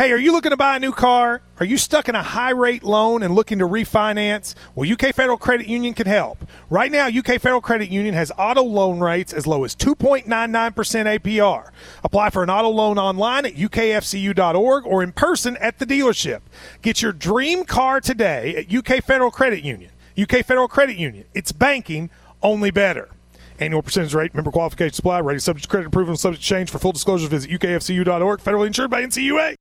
Hey, are you looking to buy a new car? Are you stuck in a high rate loan and looking to refinance? Well, UK Federal Credit Union can help. Right now, UK Federal Credit Union has auto loan rates as low as 2.99% APR. Apply for an auto loan online at ukfcu.org or in person at the dealership. Get your dream car today at UK Federal Credit Union. UK Federal Credit Union. It's banking only better. Annual percentage rate, member qualification supply, rated subject to credit approval subject to change. For full disclosure, visit ukfcu.org. Federally insured by NCUA.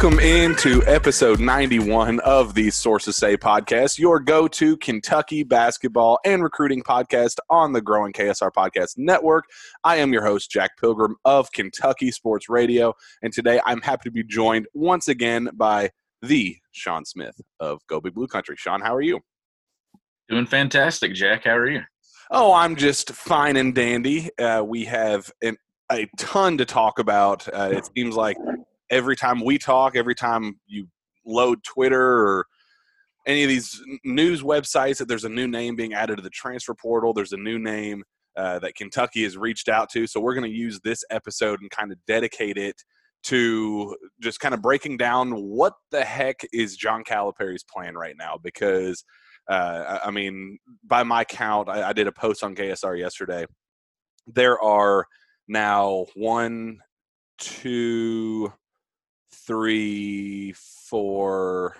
Welcome into episode 91 of the Sources Say podcast, your go to Kentucky basketball and recruiting podcast on the growing KSR Podcast Network. I am your host, Jack Pilgrim of Kentucky Sports Radio, and today I'm happy to be joined once again by the Sean Smith of Go Big Blue Country. Sean, how are you? Doing fantastic, Jack. How are you? Oh, I'm just fine and dandy. Uh, we have an, a ton to talk about. Uh, it seems like every time we talk, every time you load Twitter or any of these news websites, that there's a new name being added to the transfer portal. There's a new name uh, that Kentucky has reached out to. So we're going to use this episode and kind of dedicate it to just kind of breaking down what the heck is John Calipari's plan right now because. Uh, I mean, by my count, I, I did a post on KSR yesterday. There are now one, two, three, four,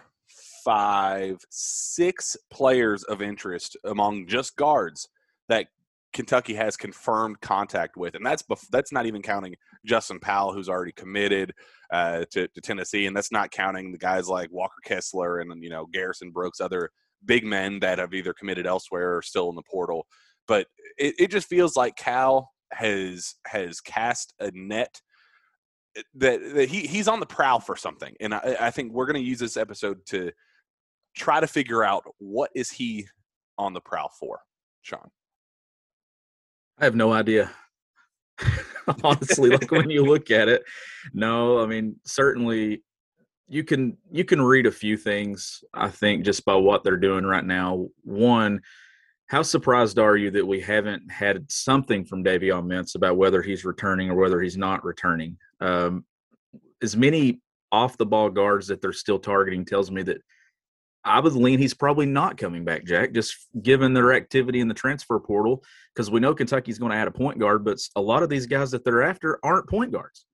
five, six players of interest among just guards that Kentucky has confirmed contact with, and that's bef- that's not even counting Justin Powell, who's already committed uh, to, to Tennessee, and that's not counting the guys like Walker Kessler and you know Garrison Brooks, other big men that have either committed elsewhere or still in the portal. But it, it just feels like Cal has has cast a net Eh, that, that he he's on the prowl for something, and I, I think we're going to use this episode to try to figure out what is he on the prowl for, Sean. I have no idea. Honestly, like when you look at it, no, I mean, certainly you can you can read a few things, I think, just by what they're doing right now. One, how surprised are you that we haven't had something from Davion Mintz about whether he's returning or whether he's not returning? Um, as many off the ball guards that they're still targeting tells me that I would lean he's probably not coming back, Jack, just given their activity in the transfer portal, because we know Kentucky's going to add a point guard, but a lot of these guys that they're after aren't point guards.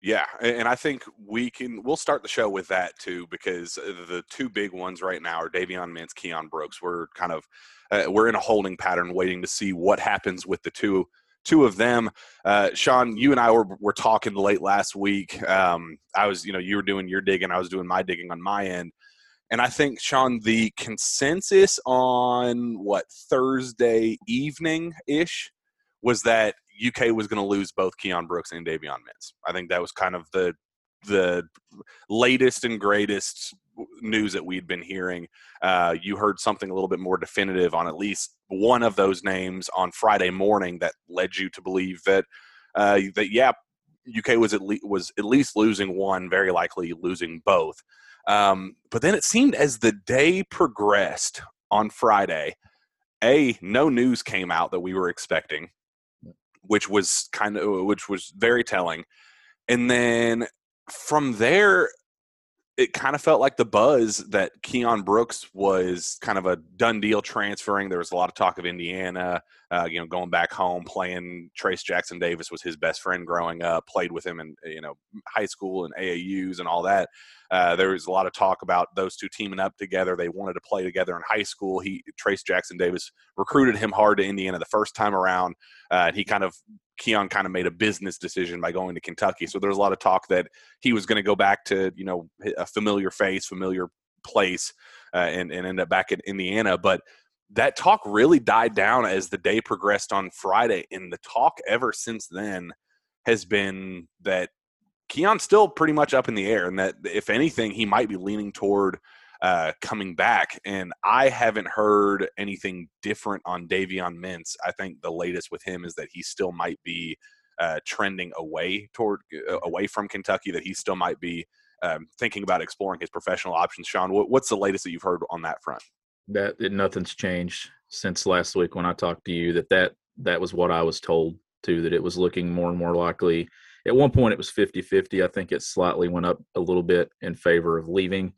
Yeah, and I think we can. We'll start the show with that too, because uh, the two big ones right now are Davion Mintz, Keion Brooks. We're kind of uh, we're in a holding pattern, waiting to see what happens with the two two of them. Uh, Sean, you and I were were talking late last week. Um, I was, you know, you were doing your digging, I was doing my digging on my end, and I think Sean, the consensus on what Thursday evening ish was that UK was going to lose both Keion Brooks and Davion Mintz. I think that was kind of the the latest and greatest news that we'd been hearing. Uh, you heard something a little bit more definitive on at least one of those names on Friday morning that led you to believe that uh, that yeah, UK was at least was at least losing one, very likely losing both. Um, but then it seemed as the day progressed on Friday, a no news came out that we were expecting which was kind of which was very telling. And then from there it kind of felt like the buzz that Keion Brooks was kind of a done deal transferring. There was a lot of talk of Indiana, uh, you know, going back home, playing. Trayce Jackson Davis was his best friend growing up. Played with him in you know high school and AAU's and all that. Uh, there was a lot of talk about those two teaming up together. They wanted to play together in high school. He Trayce Jackson Davis recruited him hard to Indiana the first time around, uh, and he kind of Keion kind of made a business decision by going to Kentucky. So there was a lot of talk that he was going to go back to you know a familiar face, familiar place, uh, and and end up back in Indiana. But that talk really died down as the day progressed on Friday, and the talk ever since then has been that Keion's still pretty much up in the air, and that if anything, he might be leaning toward uh, coming back. And I haven't heard anything different on Davion Mintz. I think the latest with him is that he still might be uh, trending away toward uh, away from Kentucky. That he still might be um, thinking about exploring his professional options. Sean, what, what's the latest that you've heard on that front? That it, nothing's changed since last week when I talked to you. That that that was what I was told too. That it was looking more and more likely. At one point, it was 50-50. I think it slightly went up a little bit in favor of leaving,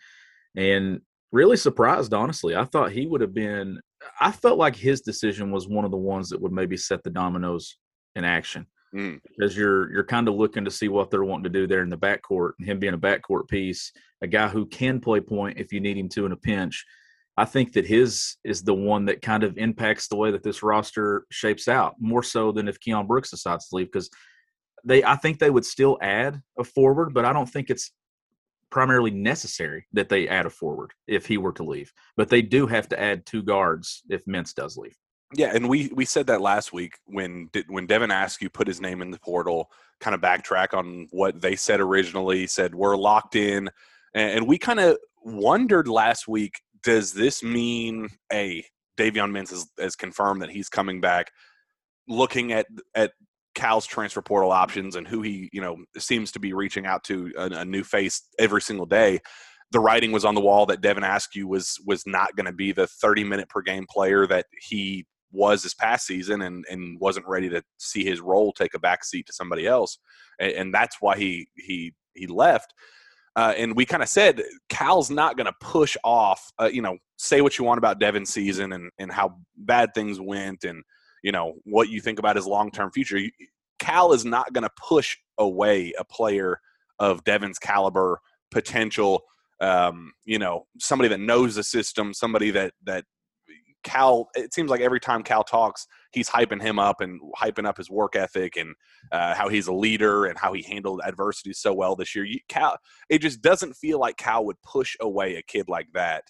and really surprised. Honestly, I thought he would have been. I felt like his decision was one of the ones that would maybe set the dominoes in action Mm. because you're you're kind of looking to see what they're wanting to do there in the backcourt, and him being a backcourt piece, a guy who can play point if you need him to in a pinch. I think that his is the one that kind of impacts the way that this roster shapes out more so than if Keion Brooks decides to leave because they I think they would still add a forward, but I don't think it's primarily necessary that they add a forward if he were to leave. But they do have to add two guards if Mintz does leave. Yeah, and we we said that last week when when Devin Askew put his name in the portal, kind of backtrack on what they said originally. Said we're locked in, and, we kind of wondered last week. Does this mean a Davion Mintz has, has confirmed that he's coming back? Looking at at Cal's transfer portal options and who he you know seems to be reaching out to a, a new face every single day the writing was on the wall that Devin Askew was was not going to be the 30 minute per game player that he was this past season and, and wasn't ready to see his role take a back seat to somebody else. And, and that's why he he he left. Uh, and we kind of said Cal's not going to push off. Uh, you know, say what you want about Devin's season and and how bad things went, and you know what you think about his long term future. Cal is not going to push away a player of Devin's caliber, potential. Um, you know, somebody that knows the system, somebody that that Cal. It seems like every time Cal talks, he's hyping him up and hyping up his work ethic and uh, how he's a leader and how he handled adversity so well this year. You, Cal, it just doesn't feel like Cal would push away a kid like that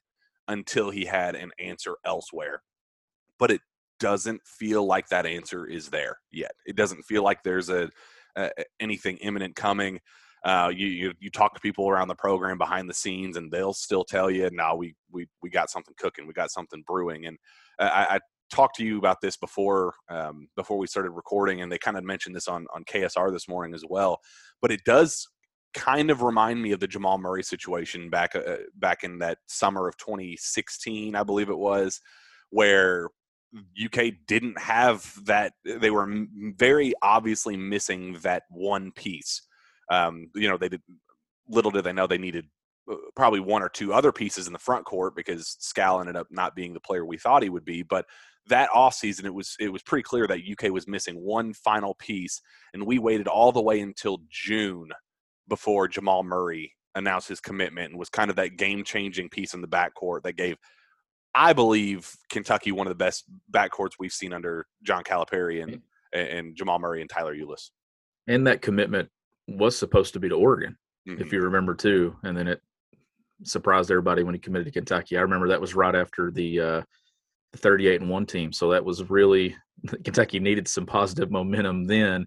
until he had an answer elsewhere. But it doesn't feel like that answer is there yet. It doesn't feel like there's a, a anything imminent coming. Uh, you, you you talk to people around the program behind the scenes, and they'll still tell you, "No, we we we got something cooking, we got something brewing." And uh, I, I talked to you about this before um, before we started recording, and they kind of mentioned this on on KSR this morning as well. But it does kind of remind me of the Jamal Murray situation back uh, back in that summer of 2016, I believe it was, where UK didn't have that. They were very obviously missing that one piece. Um, you know, they did. Little did they know they needed uh, probably one or two other pieces in the front court because Skal ended up not being the player we thought he would be. But that offseason, it was it was pretty clear that UK was missing one final piece, and we waited all the way until June before Jamal Murray announced his commitment and was kind of that game changing piece in the backcourt that gave, I believe, Kentucky one of the best backcourts we've seen under John Calipari and and Jamal Murray and Tyler Ulis. And that commitment was supposed to be to Oregon, Mhm. if you remember too. And then it surprised everybody when he committed to Kentucky. I remember that was right after the uh, 38 and one team. So that was really Kentucky needed some positive momentum then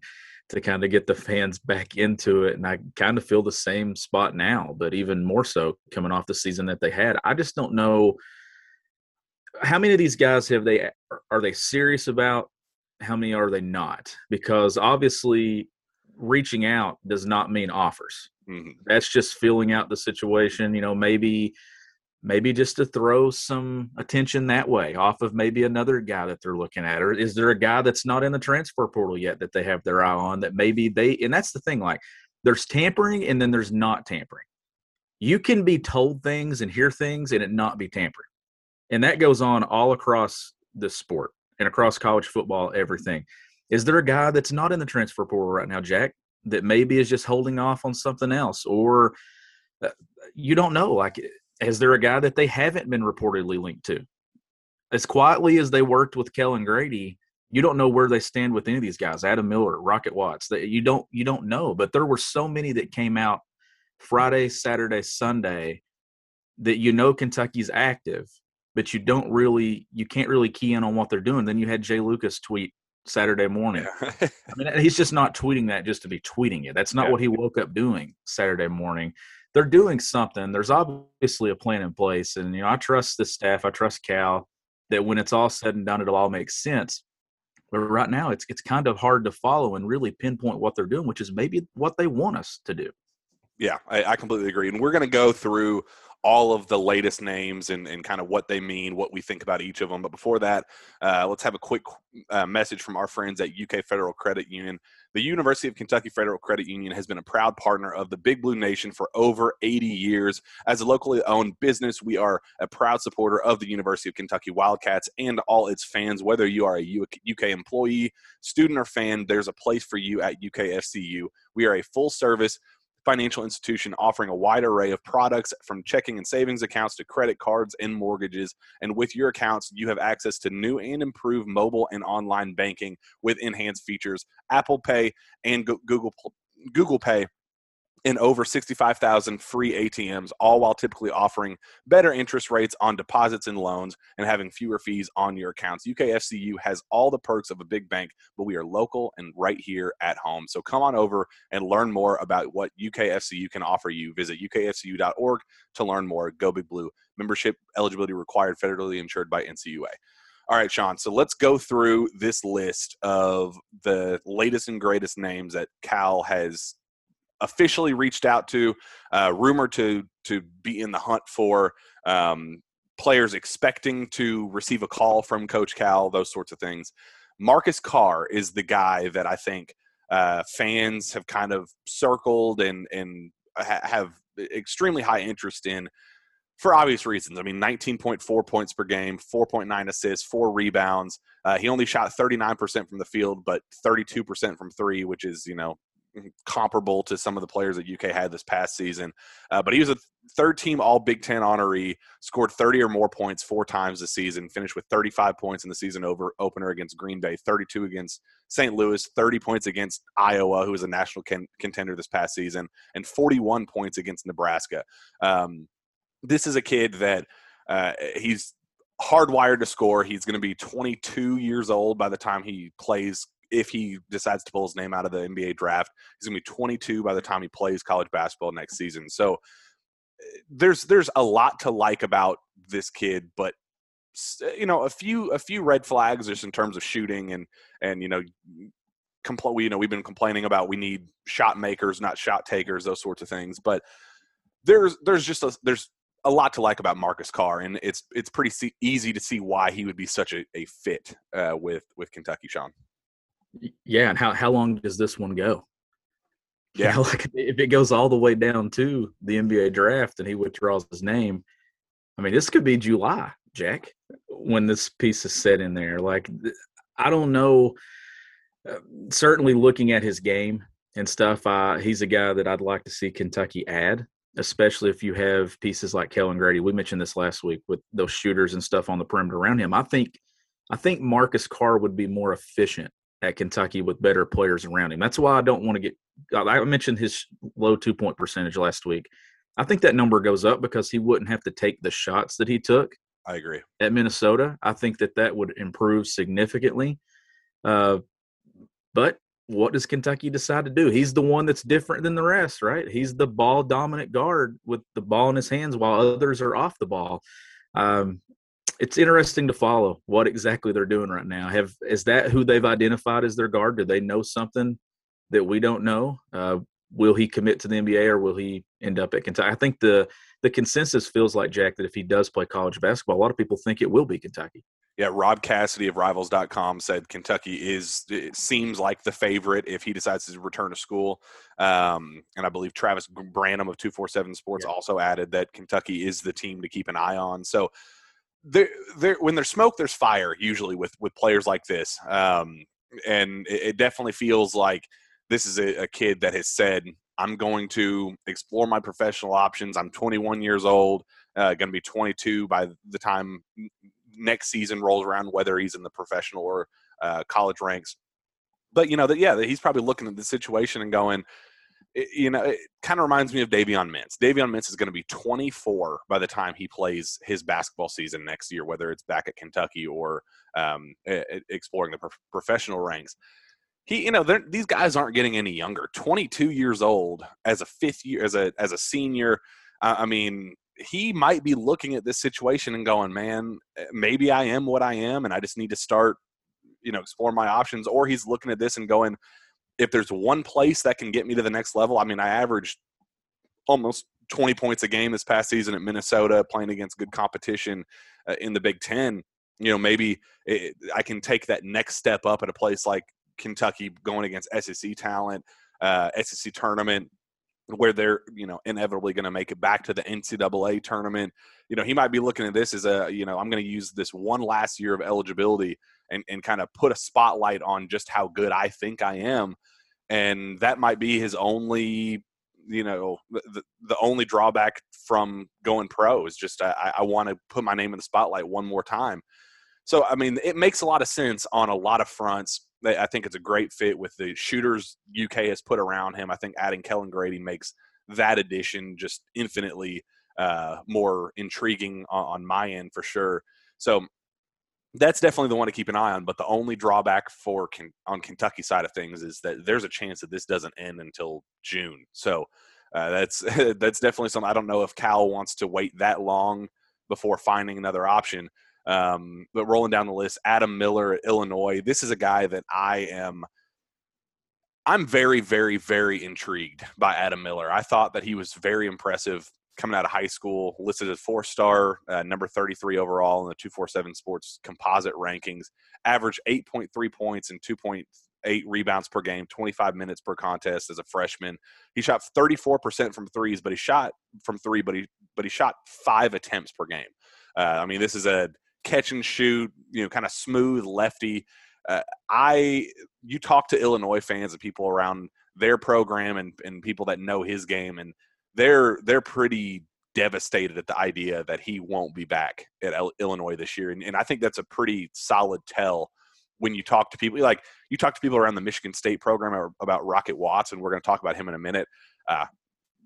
to kind of get the fans back into it. And I kind of feel the same spot now, but even more so coming off the season that they had. I just don't know how many of these guys have they are they serious about? How many are they not? Because obviously reaching out does not mean offers. Mhm. that's just filling out the situation you know maybe maybe just to throw some attention that way off of maybe another guy that they're looking at or is there a guy that's not in the transfer portal yet that they have their eye on that maybe they and that's the thing like there's tampering and then there's not tampering. You can be told things and hear things and it not be tampering and that goes on all across the sport and across college football everything. Is there a guy that's not in the transfer portal right now jack that maybe is just holding off on something else? Or uh, you don't know like is there a guy that they haven't been reportedly linked to? As quietly as they worked with kellan grady you don't know where they stand with any of these guys adam miller rocket watts that you don't you don't know. But there were so many that came out friday saturday sunday that you know kentucky's active but you don't really you can't really key in on what they're doing then you had jai lucas tweet Saturday morning. Yeah. I mean, he's just not tweeting that just to be tweeting it. That's not Yeah. what he woke up doing Saturday morning. They're doing something. There's obviously a plan in place, and you know, I trust the staff. I trust Cal that when it's all said and done, it'll all make sense. But right now, it's it's kind of hard to follow and really pinpoint what they're doing, which is maybe what they want us to do. Yeah, I, I completely agree. And we're going to go through all of the latest names and, and kind of what they mean, what we think about each of them. But before that, uh, let's have a quick uh, message from our friends at UK Federal Credit Union. The University of Kentucky Federal Credit Union has been a proud partner of the Big Blue Nation for over 80 years. As a locally owned business, we are a proud supporter of the University of Kentucky Wildcats and all its fans. Whether you are a UK employee, student, or fan, there's a place for you at UKFCU. We are a full service financial institution offering a wide array of products from checking and savings accounts to credit cards and mortgages. And with your accounts, you have access to new and improved mobile and online banking with enhanced features, Apple Pay and Google Google Pay. And over 65,000 free ATMs, all while typically offering better interest rates on deposits and loans and having fewer fees on your accounts. UKFCU has all the perks of a big bank, but we are local and right here at home. So come on over and learn more about what UKFCU can offer you. Visit ukfcu.org to learn more. Go Big Blue. Membership eligibility required, federally insured by NCUA. All right, Sean. So let's go through this list of the latest and greatest names that Cal has officially reached out to, uh, rumored to to be in the hunt for. Um, players expecting to receive a call from Coach Cal, those sorts of things. Marcus Carr is the guy that I think uh, fans have kind of circled and and ha- have extremely high interest in for obvious reasons. I mean, 19.4 points per game, 4.9 assists, four rebounds. Uh, he only shot 39% from the field, but 32% from three, which is you know comparable to some of the players that UK had this past season. Uh, but he was a third team All Big Ten honoree, scored 30 or more points four times this season, finished with 35 points in the season over opener against Green Bay, 32 against St. Louis, 30 points against Iowa, who was a national con- contender this past season, and 41 points against Nebraska. Um, this is a kid that uh, he's hardwired to score. He's going to be 22 years old by the time he plays if he decides to pull his name out of the NBA draft. He's going to be 22 by the time he plays college basketball next season. So eh, there's there's a lot to like about this kid, but you know a few a few red flags just in terms of shooting and and you know compl- we you know we've been complaining about we need shot makers not shot takers those sorts of things but there's there's just a there's a lot to like about Marcus Carr and it's it's pretty see, easy to see why he would be such a, a fit uh, with with Kentucky Sean Yeah, and how how long does this one go? Yeah. Like if it goes all the way down to the NBA draft and he withdraws his name, I mean, this could be July, Jack, when this piece is set in there. Like, I don't know. Uh, certainly, looking at his game and stuff, uh, he's a guy that I'd like to see Kentucky add, especially if you have pieces like Kellan Grady. We mentioned this last week with those shooters and stuff on the perimeter around him. I think, I think Marcus Carr would be more efficient at Kentucky with better players around him. That's why I don't want to get. I mentioned his low two point percentage last week. I think that number goes up because he wouldn't have to take the shots that he took I agree at Minnesota. I think that that would improve significantly. Uh, but what does Kentucky decide to do? He's the one that's different than the rest, right? He's the ball dominant guard with the ball in his hands while others are off the ball. Um, it's interesting to follow what exactly they're doing right now. Have is that who they've identified as their guard? Do they know something that we don't know? Uh, will he commit to the NBA or will he end up at Kentucky? I think the the consensus feels like Jack that if he does play college basketball, a lot of people think it will be Kentucky. Yeah, Rob Cassidy of Rivals.com said Kentucky is it seems like the favorite if he decides to return to school. Um, and I believe Travis Branham of 247 Sports Yeah. also added that Kentucky is the team to keep an eye on. So there, there, when there's smoke, there's fire. Usually with with players like this, um, and it, it definitely feels like this is a, a kid that has said, "I'm going to explore my professional options. I'm 21 years old, uh, going to be 22 by the time next season rolls around, whether he's in the professional or uh, college ranks. But you know that yeah, he's probably looking at the situation and going, it, you know, it kind of reminds me of Davion Mintz. Davion Mintz is going to be 24 by the time he plays his basketball season next year, whether it's back at Kentucky or um, exploring the prof- professional ranks. He, you know, these guys aren't getting any younger. 22 years old as a fifth year, as a as a senior. I I mean, he might be looking at this situation and going, "Man, eh, maybe I am what I am, and I just need to start, you know, explore my options." Or he's looking at this and going, if there's one place that can get me to the next level, I mean, I averaged almost 20 points a game this past season at Minnesota, playing against good competition uh, in the Big Ten. You know, maybe it, I can take that next step up at a place like Kentucky, going against SEC talent, uh, SEC tournament, where they're you know inevitably going to make it back to the NCAA tournament. You know, he might be looking at this as a you know I'm going to use this one last year of eligibility and and kind of put a spotlight on just how good I think I am, and that might be his only you know the, the only drawback from going pro is just I, I want to put my name in the spotlight one more time. So I mean, it makes a lot of sense on a lot of fronts. I think it's a great fit with the shooters UK has put around him. I think adding Kellan Grady makes that addition just infinitely uh, more intriguing on, on my end for sure. So that's definitely the one to keep an eye on. But the only drawback for on Kentucky side of things is that there's a chance that this doesn't end until June. So uh, that's that's definitely something. I don't know if Cal wants to wait that long before finding another option. Um, but rolling down the list, Adam Miller Illinois. This is a guy that I am. I'm very, very, very intrigued by Adam Miller. I thought that he was very impressive coming out of high school, listed as four star, uh, number 33 overall in the 247 Sports composite rankings, averaged 8.3 points and 2.8 rebounds per game, 25 minutes per contest as a freshman. He shot 34% from threes, but he shot from three, but he but he shot five attempts per game. Uh, I mean, this is a catch and shoot, you know, kind of smooth lefty. Uh, I you talk to Illinois fans and people around their program and, and people that know his game and they're they're pretty devastated at the idea that he won't be back at Illinois this year, and, and I think that's a pretty solid tell when you talk to people. Like you talk to people around the Michigan State program about Rocket Watts, and we're going to talk about him in a minute. Uh,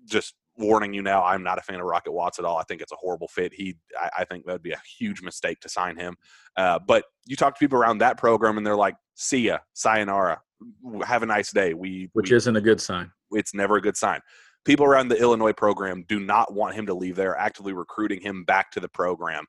just warning you now, I'm not a fan of Rocket Watts at all. I think it's a horrible fit. He, I, I think that would be a huge mistake to sign him. Uh, but you talk to people around that program, and they're like, "See ya, sayonara, have a nice day." We, which we isn't a good sign. it's never a good sign. People around the Illinois program do not want him to leave. They're actively recruiting him back to the program.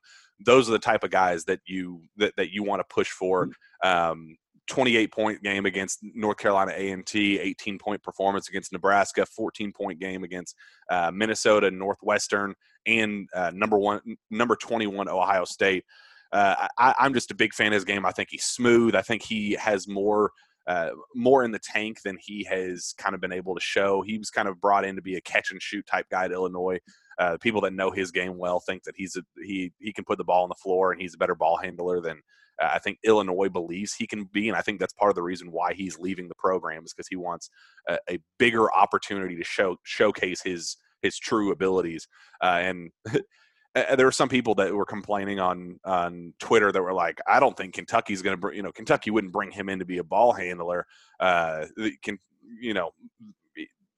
Those are the type of guys that you that, that you want to push for. Um, 28 point game against North Carolina A&T, 18 point performance against Nebraska, 14 point game against uh, Minnesota Northwestern, and uh, number one, number 21 Ohio State. Uh, I, I'm just a big fan of his game. I think he's smooth. I think he has more uh, more in the tank than he has kind of been able to show. He was kind of brought in to be a catch and shoot type guy at Illinois. Uh, people that know his game well think that he's a, he he can put the ball on the floor and he's a better ball handler than I think Illinois believes he can be, and I think that's part of the reason why he's leaving the program is because he wants a, a bigger opportunity to show showcase his his true abilities. Uh, and there were some people that were complaining on on Twitter that were like, "I don't think Kentucky's going to, br- you know, Kentucky wouldn't bring him in to be a ball handler. Uh, can you know,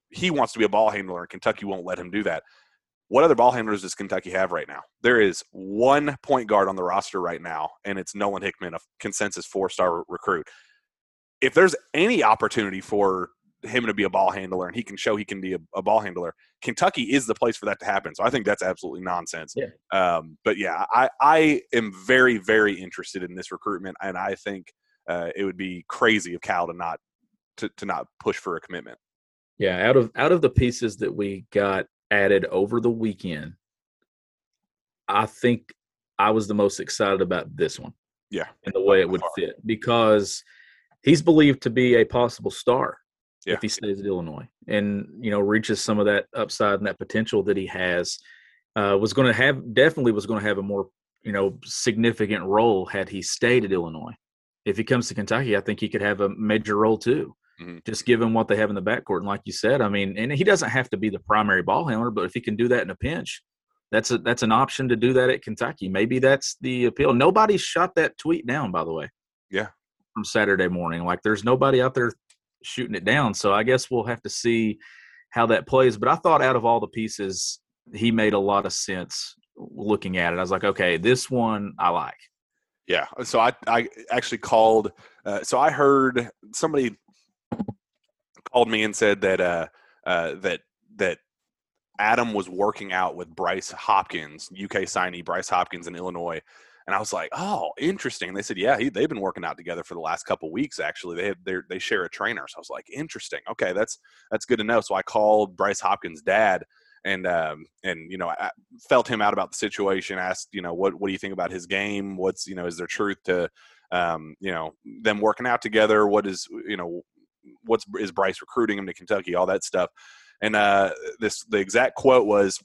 he wants to be a ball handler, and Kentucky won't let him do that." What other ball handlers does Kentucky have right now? There is one point guard on the roster right now, and it's Nolan Hickman, a consensus four star recruit. If there's any opportunity for him to be a ball handler and he can show he can be a, a ball handler, Kentucky is the place for that to happen. So I think that's absolutely nonsense. Yeah. Um, but yeah, I, I am very, very interested in this recruitment, and I think uh, it would be crazy of Cal to not to, to not push for a commitment. Yeah, out of out of the pieces that we got added over the weekend, I think I was the most excited about this one. Yeah. and the way it would fit because he's believed to be a possible star Yeah. if he stays at Illinois and you know reaches some of that upside and that potential that he has. Uh, was going to have definitely was going to have a more you know significant role had he stayed at Illinois. If he comes to Kentucky, I think he could have a major role too. Mhm. Just given what they have in the backcourt, and like you said, I mean, and he doesn't have to be the primary ball handler, but if he can do that in a pinch, that's a that's an option to do that at Kentucky. Maybe that's the appeal. Nobody shot that tweet down, by the way. Yeah. From Saturday morning, like there's nobody out there shooting it down. So I guess we'll have to see how that plays. But I thought out of all the pieces, he made a lot of sense looking at it. I was like, okay, this one I like. Yeah. So I I actually called. Uh, so I heard somebody called me and said that uh, uh, that that Adam was working out with Bryce Hopkins, UK signee Bryce Hopkins in Illinois. And I was like, "Oh, interesting." They said, "Yeah, he, they've been working out together for the last couple weeks. Actually, they have, they share a trainer." So I was like, "Interesting. Okay, that's that's good to know." So I called Bryce Hopkins' dad, and um, and you know, I felt him out about the situation. Asked, you know, what what do you think about his game? What's you know, is there truth to um, you know them working out together? What is you know, what's is Bryce recruiting him to Kentucky? All that stuff. And uh, this the exact quote was,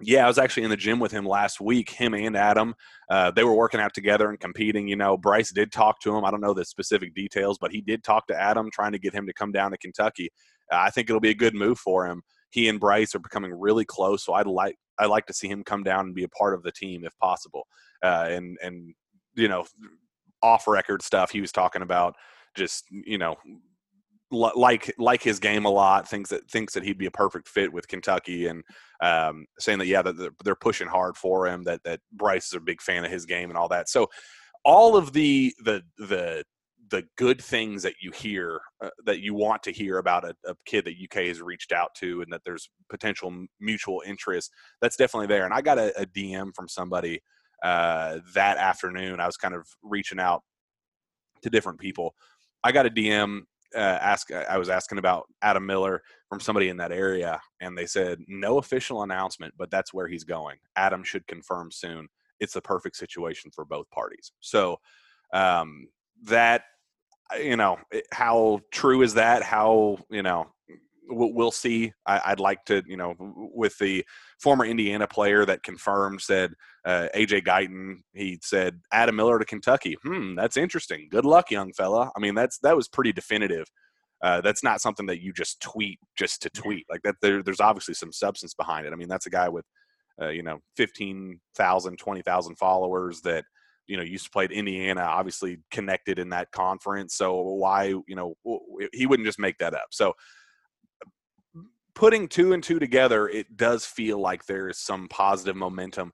"Yeah, I was actually in the gym with him last week. Him and Adam, uh, they were working out together and competing. You know, Bryce did talk to him. I don't know the specific details, but he did talk to Adam, trying to get him to come down to Kentucky. Uh, I think it'll be a good move for him. He and Bryce are becoming really close, so I'd like I'd like to see him come down and be a part of the team if possible. Uh, and and you know, off record stuff he was talking about, just you know." Like like his game a lot. Thinks that thinks that he'd be a perfect fit with Kentucky, and um, saying that yeah, that they're pushing hard for him. That that Bryce is a big fan of his game and all that. So all of the the the the good things that you hear uh, that you want to hear about a, a, kid that UK has reached out to and that there's potential mutual interest that's definitely there and I got a, a DM from somebody uh, that afternoon I was kind of reaching out to different people I got a DM uh, ask I was asking about Adam Miller from somebody in that area, and they said no official announcement, but that's where he's going. Adam should confirm soon. It's the perfect situation for both parties. So um, that you know how true is that? How you know we'll, we'll see. I, would like to, you know, with the former Indiana player that confirmed said uh, AJ Guyton. He said Adam Miller to Kentucky. Hmm, that's interesting. Good luck, young fella. I mean, that's that was pretty definitive. Uh, that's not something that you just tweet just to tweet like that. There, there's obviously some substance behind it. I mean, that's a guy with, uh, you know, 15,000, 20,000 followers that, you know, used to play at Indiana, obviously connected in that conference. So why, you know, he wouldn't just make that up. So putting two and two together, it does feel like there is some positive momentum.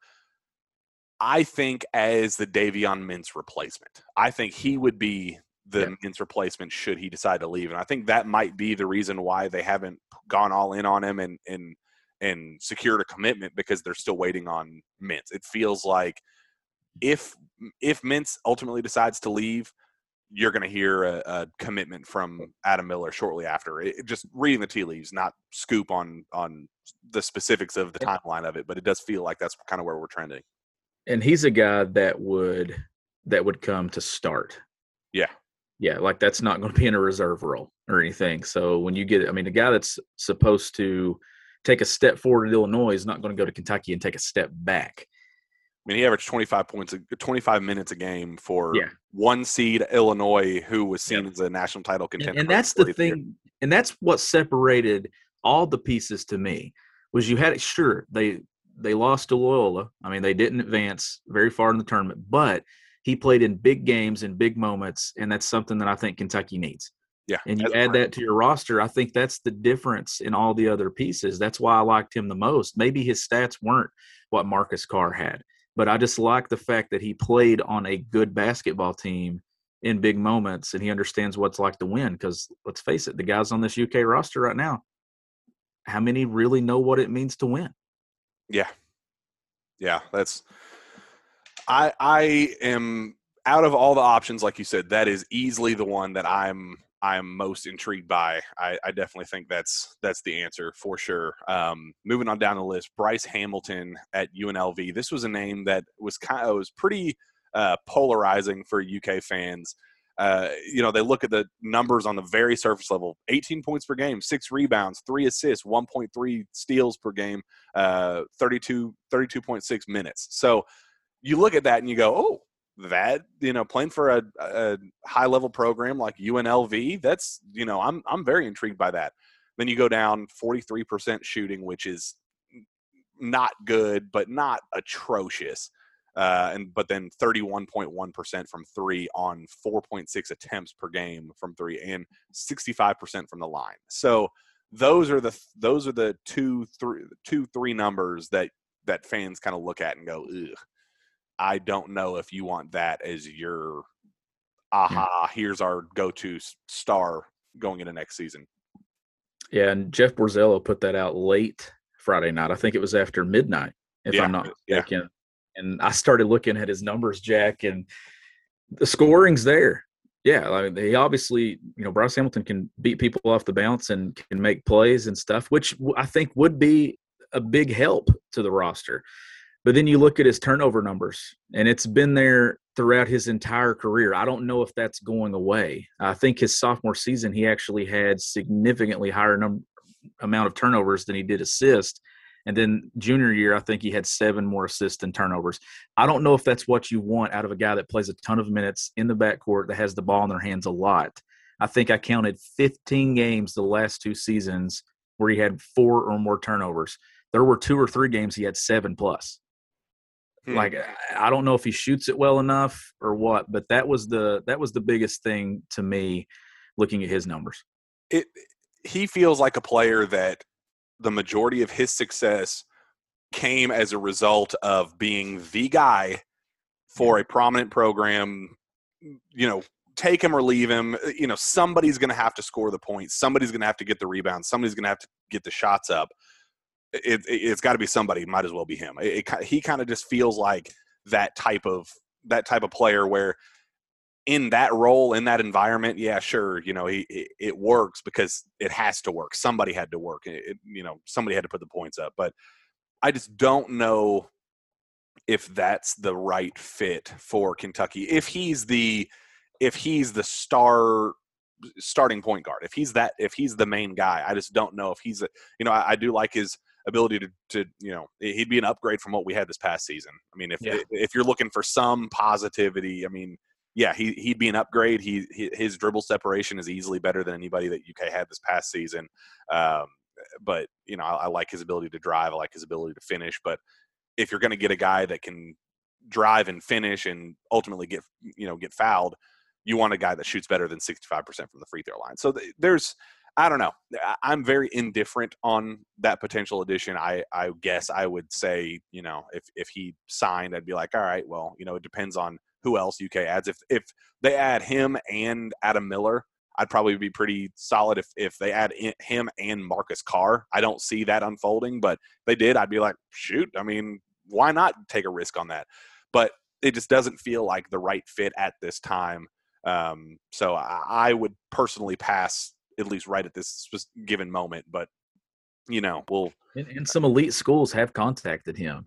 I think as the Davion Mintz replacement, I think he would be the yeah. Mintz replacement should he decide to leave, and I think that might be the reason why they haven't gone all in on him and and and secured a commitment because they're still waiting on Mintz. It feels like if if Mintz ultimately decides to leave, you're going to hear a, a, commitment from Adam Miller shortly after. It, just reading the tea leaves, not scoop on on the specifics of the timeline of it, but it does feel like that's kind of where we're trending. And he's a guy that would that would come to start. Yeah, yeah, like that's not going to be in a reserve role or anything. So when you get, I mean, a guy that's supposed to take a step forward at Illinois is not going to go to Kentucky and take a step back. I mean, he averaged 25 points, 25 minutes a game for yeah. one seed Illinois, who was seen yep. as a national title contender. And, and that's the thing, year. and that's what separated all the pieces to me was you had it. Sure, they they lost to Loyola. I mean, they didn't advance very far in the tournament, but he played in big games and big moments, and that's something that I think Kentucky needs. Yeah, and you add that to your roster. I think that's the difference in all the other pieces. That's why I liked him the most. Maybe his stats weren't what Marcus Carr had but I just like the fact that he played on a good basketball team in big moments and he understands what's like to win. Because let's face it, the guys on this UK roster right now, how many really know what it means to win? Yeah. Yeah, that's I I am out of all the options, like you said, that is easily the one that I'm I'm most intrigued by. I, I, definitely think that's that's the answer for sure. Um, moving on down the list, Bryce Hamilton at UNLV. This was a name that was kind of was pretty uh, polarizing for UK fans. Uh, you know, they look at the numbers on the very surface level 18 points per game, six rebounds, three assists, 1.3 steals per game, uh, 32, 32.6 minutes. So you look at that and you go, oh, that you know playing for a, a high level program like UNLV that's you know I'm I'm very intrigued by that. Then you go down 43% shooting which is not good but not atrocious uh, and but then 31.1% from three on 4.6 attempts per game from three and 65% from the line. So those are the those are the two three two three numbers that that fans kind of look at and go, Ugh, I don't know if you want that as your aha. Here's our go-to star going into next season. Yeah, and Jeff Borzello put that out late Friday night. I think it was after midnight, if Yeah, I'm not yeah. mistaken. And I started looking at his numbers, Jack, and the scoring's there. Yeah, I mean, he obviously, you know, Bryce Hamilton can beat people off the bounce and can make plays and stuff, which I think would be a big help to the roster. But then you look at his turnover numbers, and it's been there throughout his entire career. I don't know if that's going away. I think his sophomore season, he actually had significantly higher number amount of turnovers than he did assists. And then junior year, I think he had seven more assists than turnovers. I don't know if that's what you want out of a guy that plays a ton of minutes in the backcourt that has the ball in their hands a lot. I think I counted 15 games the last two seasons where he had four or more turnovers. There were two or three games he had seven plus. Hmm. Like I- don't know if he shoots it well enough or what, but that was the that was the biggest thing to me looking at his numbers. it he feels like a player that the majority of his success came as a result of being the guy for a prominent program you know take him or leave him you know somebody's going to have to score the points somebody's going to have to get the rebounds somebody's going to have to get the shots up it, it, has got to be somebody might as well be him. It, it, he kind of just feels like that type of that type of player where in that role in that environment yeah sure you know he, it, it works because it has to work. Somebody had to work it- you know somebody had to put the points up but i just don't know if that's the right fit for kentucky. If he's the if he's the star starting point guard if he's that if he's the main guy i just don't know if he's a you know i, I do like his ability to, to you know he'd be an upgrade from what we had this past season i mean if Yeah. if you're looking for some positivity i mean yeah, he he'd be an upgrade. He, he his dribble separation is easily better than anybody that UK had this past season. Um, but you know, I, I like his ability to drive. I like his ability to finish. But if you're going to get a guy that can drive and finish and ultimately get you know get fouled, you want a guy that shoots better than 65% from the free throw line. So th- there's I don't know. I'm very indifferent on that potential addition. I I guess I would say you know if if he signed, I'd be like, all right, well you know it depends on who else UK adds. If if they add him and Adam Miller, I'd probably be pretty solid. If if they add him and Marcus Carr, I don't see that unfolding. But they did, I'd be like, shoot. I mean, why not take a risk on that? But it just doesn't feel like the right fit at this time. Um, so I, I would personally pass at least right at this given moment. But you know, we'll And, and some elite schools have contacted him.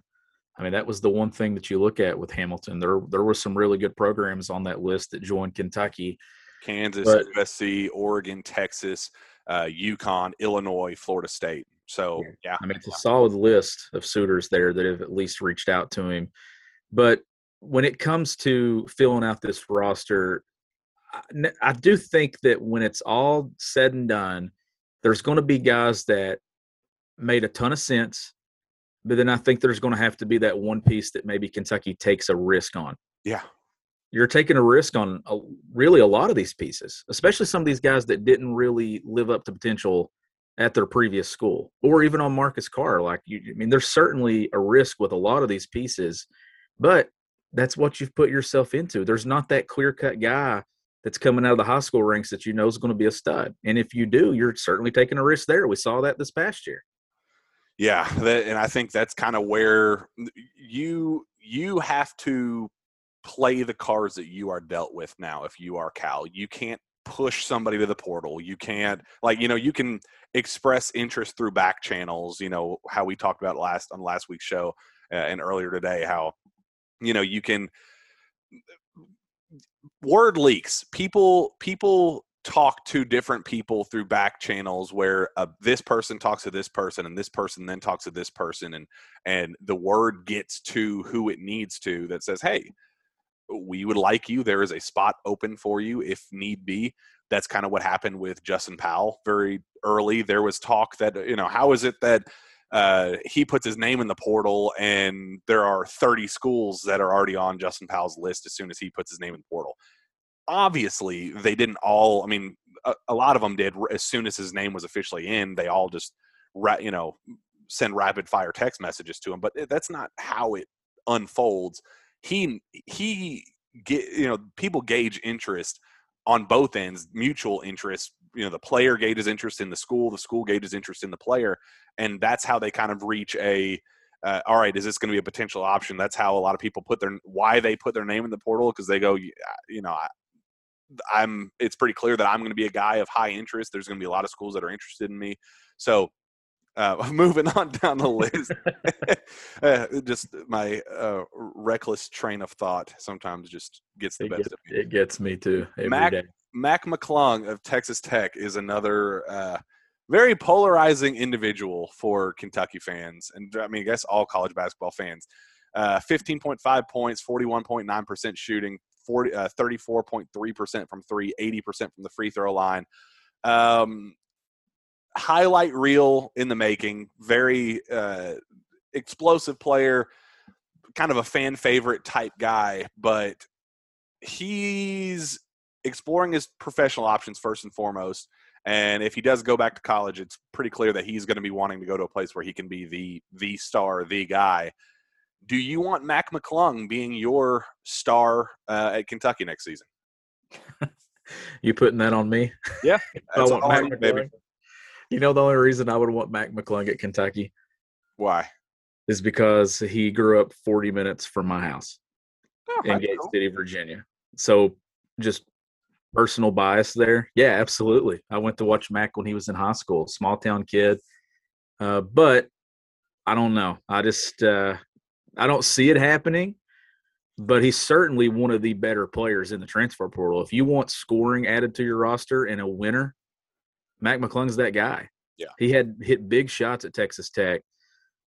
I mean, that was the one thing that you look at with Hamilton. There, there were some really good programs on that list that joined Kentucky. Kansas, But- USC, Oregon, Texas, uh, UConn, Illinois, Florida State. So yeah, I mean, it's a solid list of suitors there that have at least reached out to him. But when it comes to filling out this roster, I, do think that when it's all said and done, there's going to be guys that made a ton of sense. But then I think there's going to have to be that one piece that maybe Kentucky takes a risk on. yeah, You're taking a risk on a, really a lot of these pieces, especially some of these guys that didn't really live up to potential at their previous school, or even on Marcus Carr. Like, you, I mean, there's certainly a risk with a lot of these pieces, but that's what you've put yourself into. There's not that clear cut guy that's coming out of the high school ranks that you know is going to be a stud. And if you do, you're certainly taking a risk there. We saw that this past year. yeah, that, and I think that's kind of where you you have to play the cards that you are dealt with now. If you are Cal, you can't push somebody to the portal. You can't like you know you can express interest through back channels. You know how we talked about last on last week's show uh, and earlier today how you know you can word leaks. People people talk to different people through back channels where uh, this person talks to this person and this person then talks to this person and and the word gets to who it needs to that says hey we would like you. There is a spot open for you if need be. That's kind of what happened with justin powell very early. There was talk that you know how is it that uh, he puts his name in the portal, and there are 30 schools that are already on Justin Powell's list as soon as he puts his name in the portal. Obviously, they didn't all. I mean, a, a lot of them did as soon as his name was officially in. They all just, you know, send rapid fire text messages to him. But that's not how it unfolds. He he get you know people gauge interest on both ends, mutual interest. You know, the player gauges interest in the school, the school gauges interest in the player, and that's how they kind of reach a. Uh, all right, is this going to be a potential option? That's how a lot of people put their why they put their name in the portal because they go, you know, I, I'm. It's pretty clear that I'm going to be a guy of high interest. There's going to be a lot of schools that are interested in me. So, uh, moving on down the list, uh, just my uh, reckless train of thought sometimes just gets the It best gets, of me. it gets me too every day. Mac- Mac McClung of Texas Tech is another uh, very polarizing individual for Kentucky fans, and I mean, I guess all college basketball fans. Uh, 15.5 points, 41.9% shooting, 40, uh, 34.3% from three, 80% from the free throw line. Um, highlight reel in the making. Very uh, explosive player, kind of a fan favorite type guy, but he's exploring his professional options first and foremost. And if he does go back to college, it's pretty clear that he's going to be wanting to go to a place where he can be the the star, the guy. Do you want Mac McClung being your star uh, at Kentucky next season? You putting that on me? Yeah, I want Mac baby. You know the only reason I would want Mac McClung at Kentucky Why? is because he grew up 40 minutes from my house Oh, in Gate. City, Virginia. So just personal bias there. Yeah, absolutely. I went to watch Mac when he was in high school, small town kid. Uh, but I don't know. I just uh, I don't see it happening. But he's certainly one of the better players in the transfer portal. If you want scoring added to your roster and a winner, Mac McClung's that guy. Yeah. He had hit big shots at Texas Tech.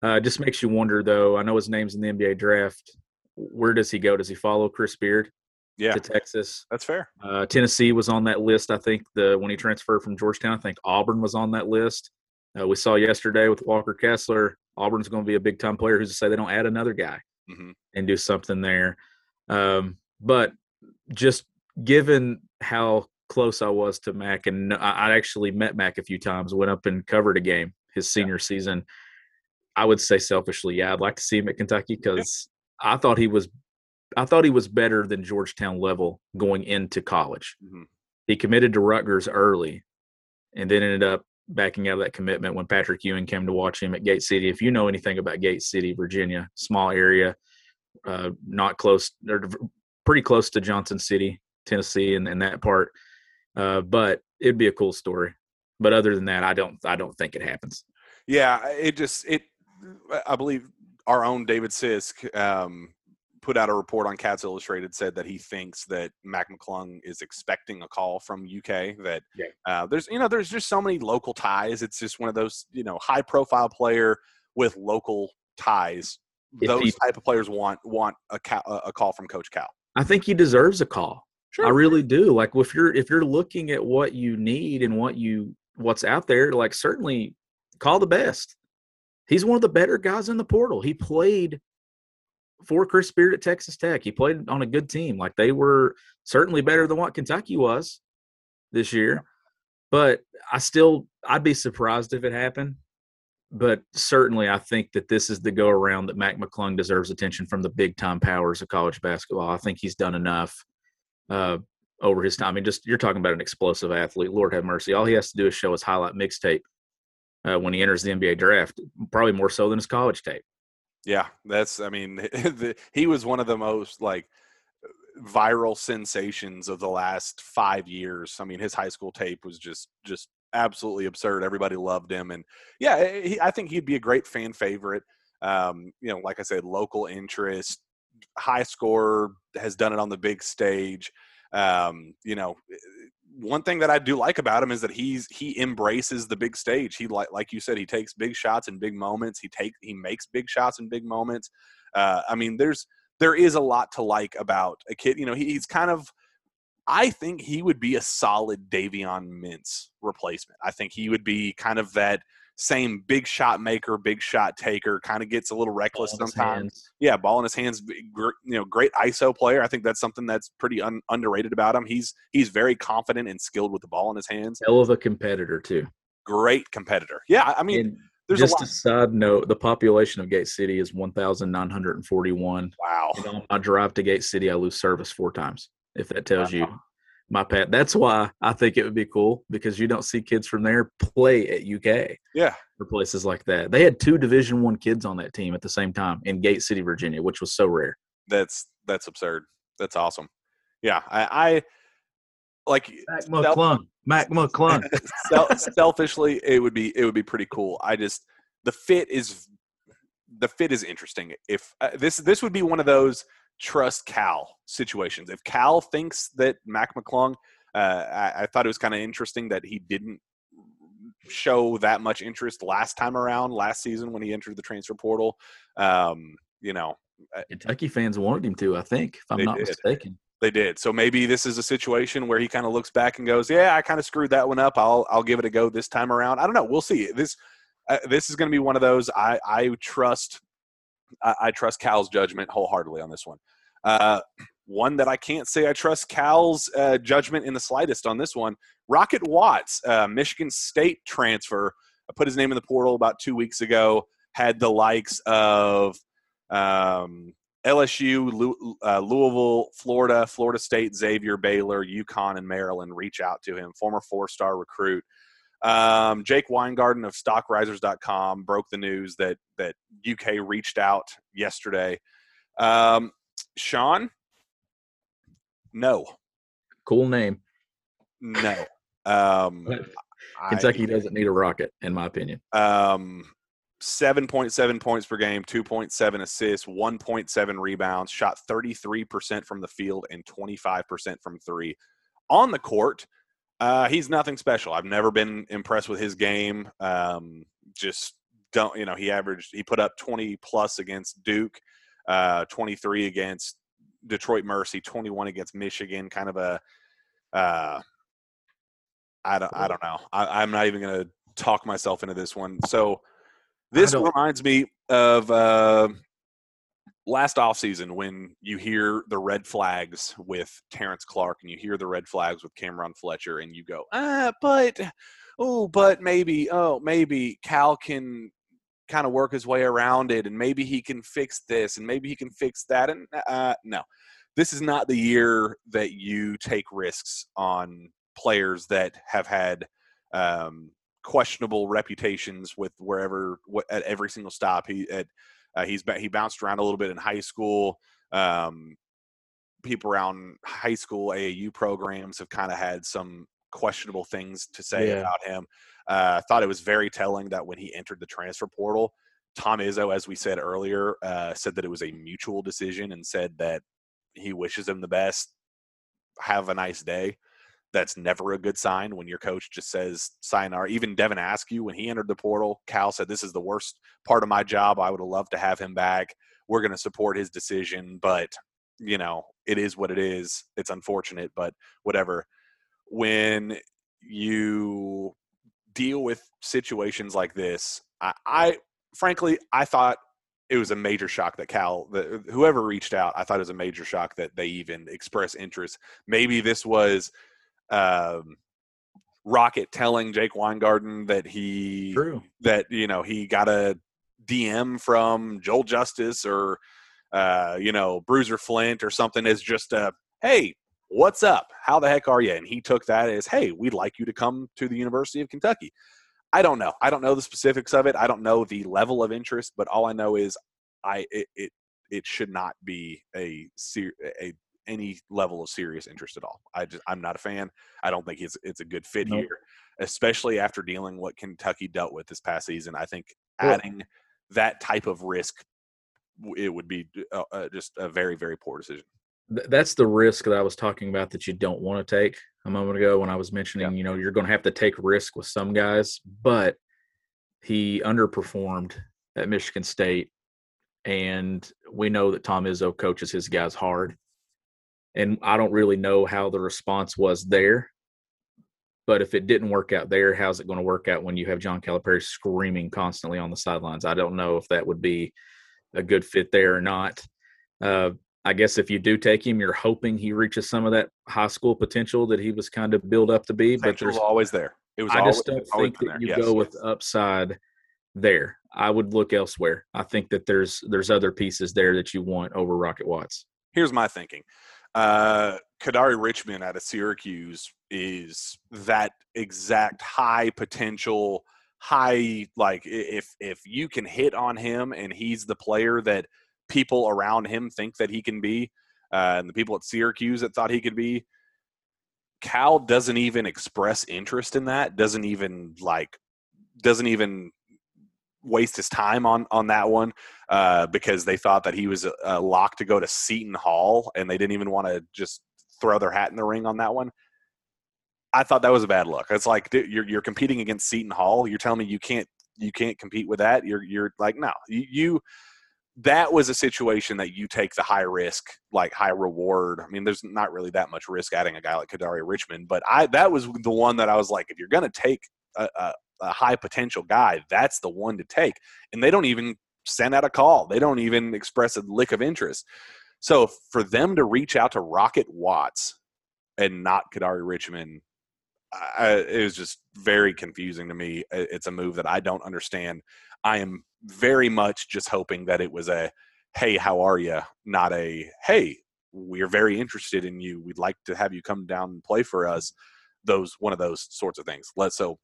Uh, just makes you wonder, though. I know his name's in the NBA draft. Where does he go? Does he follow Chris Beard Yeah, to Texas? that's fair. Uh, Tennessee was on that list. I think the when he transferred from Georgetown, I think Auburn was on that list. Uh, we saw yesterday with Walker Kessler, Auburn's going to be a big time player. Who's to say they don't add another guy hmm and do something there? Um, but just given how close I was to Mac, and I, actually met Mac a few times, went up and covered a game his senior season. I would say selfishly, yeah, I'd like to see him at Kentucky because I thought he was, I thought he was better than Georgetown level going into college. hmm He committed to Rutgers early, and then ended up backing out of that commitment when Patrick Ewing came to watch him at Gate City. If you know anything about Gate City, Virginia, small area, uh, not close or pretty close to Johnson City, Tennessee, and, and that part. Uh, but it'd be a cool story. But other than that, I don't I don't think it happens. Yeah, it just it. I believe our own David Sisk um, put out a report on Cats Illustrated said that he thinks that Mac McClung is expecting a call from UK. That Yeah. uh, there's you know there's just so many local ties. It's just one of those you know high profile player with local ties. If those he- type of players want want a ca- a call from Coach Cal. I think he deserves a call. Sure. I really do. Like if you're if you're looking at what you need and what you what's out there, like certainly call the best. He's one of the better guys in the portal. He played for Chris Beard at Texas Tech. He played on a good team. Like they were certainly better than what Kentucky was this year. But I still I'd be surprised if it happened. But certainly I think that this is the go around that Mac McClung deserves attention from the big time powers of college basketball. I think he's done enough uh, over his time. I mean, just you're talking about an explosive athlete. Lord have mercy. All he has to do is show his highlight mixtape uh, when he enters the NBA draft, probably more so than his college tape. Yeah, that's. I mean, he was one of the most like viral sensations of the last five years. I mean, his high school tape was just just absolutely absurd. Everybody loved him, and yeah, he, I think he'd be a great fan favorite. Um, you know, like I said, local interest, high scorer, has done it on the big stage. Um, you know, one thing that I do like about him is that he's he embraces the big stage. He like like you said, he takes big shots in big moments. He take he makes big shots in big moments. Uh, I mean, there's there is a lot to like about a kid. You know, he, he's kind of. I think he would be a solid Davion Mintz replacement. I think he would be kind of that same big shot maker, big shot taker, kind of gets a little reckless sometimes. Yeah, ball in his hands. You know, great ISO player. I think that's something that's pretty un- underrated about him. He's he's very confident and skilled with the ball in his hands. Hell of a competitor too. Great competitor. Yeah, I mean, And there's just a a side note, the population of Gate City is 1,941. wow. And on my drive to Gate City, I lose service four times. If that tells you my pat, that's why I think it would be cool because you don't see kids from there play at UK Yeah. or places like that. They had two Division One kids on that team at the same time in Gate City, Virginia, which was so rare. That's that's absurd. That's awesome. Yeah, I, I like Mac McClung, Mac McClung. sel- selfishly it would be it would be pretty cool. I just the fit is the fit is interesting. If uh, this this would be one of those trust Cal situations. If Cal thinks that Mac McClung, uh, I, I thought it was kind of interesting that he didn't show that much interest last time around last season when he entered the transfer portal. Um, you know, Kentucky fans wanted him to, I think, if I'm not did. mistaken. They did. So maybe this is a situation where he kind of looks back and goes, "Yeah, I kind of screwed that one up. I'll I'll give it a go this time around." I don't know. We'll see. This uh, this is going to be one of those. I I trust I, I trust Cal's judgment wholeheartedly on this one. Uh, one that I can't say I trust Cal's uh, judgment in the slightest on this one. Rocket Watts, uh, Michigan State transfer, I put his name in the portal about two weeks ago. Had the likes of um, LSU, uh, Louisville, Florida, Florida State, Xavier, Baylor, UConn, and Maryland reach out to him. Former four-star recruit. Um, Jake Weingarten of StockRisers.com broke the news that that UK reached out yesterday. Um, Sean, no, Cool name. no. Um, Kentucky doesn't need a rocket, in my opinion. um, 7.7 points per game, 2.7 assists, 1.7 rebounds, shot 33% from the field and 25% from three. On the court, uh, he's nothing special. I've never been impressed with his game. Um, just don't, you know, he averaged, he put up 20 plus against Duke, uh, 23 against Detroit Mercy, 21 against Michigan, kind of a, uh, I don't, I don't know. I, I'm not even going to talk myself into this one. So this reminds me of uh, last offseason when you hear the red flags with Terrence Clarke and you hear the red flags with Cameron Fletcher and you go, ah, but, oh, but maybe, oh, maybe Cal can kind of work his way around it and maybe he can fix this and maybe he can fix that. And uh, no, this is not the year that you take risks on players that have had um, questionable reputations with wherever at every single stop he at uh, he's he bounced around a little bit in high school um, people around high school AAU programs have kind of had some questionable things to say Yeah. about him. Uh, I thought it was very telling that when he entered the transfer portal Tom Izzo as we said earlier uh, said that it was a mutual decision and said that he wishes him the best. Have a nice day that's never a good sign when your coach just says sayonara. Even Devin Askew, when he entered the portal, Cal said, This is the worst part of my job. I would have loved to have him back. We're going to support his decision, but, you know, it is what it is. It's unfortunate, but whatever. When you deal with situations like this, I, I frankly, I thought it was a major shock that Cal, that whoever reached out, I thought it was a major shock that they even expressed interest. Maybe this was um, Rocket telling Jake Weingarten that he True. that you know he got a DM from Joel Justus or uh, you know Bruiser Flint or something as just a hey, what's up? How the heck are you? And he took that as hey, we'd like you to come to the University of Kentucky. I don't know. I don't know the specifics of it. I don't know the level of interest, but all I know is I it it, it should not be a ser- a any level of serious interest at all. I just I'm not a fan. I don't think it's it's a good fit Nope. here, especially after dealing what Kentucky dealt with this past season. I think Well- adding that type of risk it would be uh, just a very very poor decision. That's the risk that I was talking about that you don't want to take a moment ago when I was mentioning, you know, you're going to have to take risk with some guys, but he underperformed at Michigan State. And we know that Tom Izzo coaches his guys hard. And I don't really know how the response was there. But if it didn't work out there, how's it going to work out when you have John Calipari screaming constantly on the sidelines? I don't know if that would be a good fit there or not. Uh, I guess if you do take him, you're hoping he reaches some of that high school potential that he was kind of built up to be. But Potential there's always there. It was I always, just don't think that there. you Yes, go with upside there. I would look elsewhere. I think that there's there's other pieces there that you want over Rocket Watts. here's my thinking. Uh, Kadary Richmond out of Syracuse is that exact high potential, high like if if you can hit on him and he's the player that people around him think that he can be, uh, and the people at Syracuse that thought he could be. Cal doesn't even express interest in that. Doesn't even like. Doesn't even waste his time on on that one uh, because they thought that he was a, a lock to go to Seton Hall, and they didn't even want to just throw their hat in the ring on that one. I thought that was a bad look. It's like dude, you're you're competing against Seton Hall. You're telling me you can't you can't compete with that. You're you're like no you. you that was a situation that you take the high risk, like high reward. I mean, there's not really that much risk adding a guy like Kadary Richmond, but I that was the one that I was like, if you're to take a, a, a high potential guy, that's the one to take. And they don't even send out a call. They don't even express a lick of interest. So for them to reach out to Rocket Watts and not Kadary Richmond, I, it was just very confusing to me. It's a move that I don't understand. I am very much just hoping that it was a hey, how are you? Not a hey, we're very interested in you. We'd like to have you come down and play for us. Those one of those sorts of things. Let so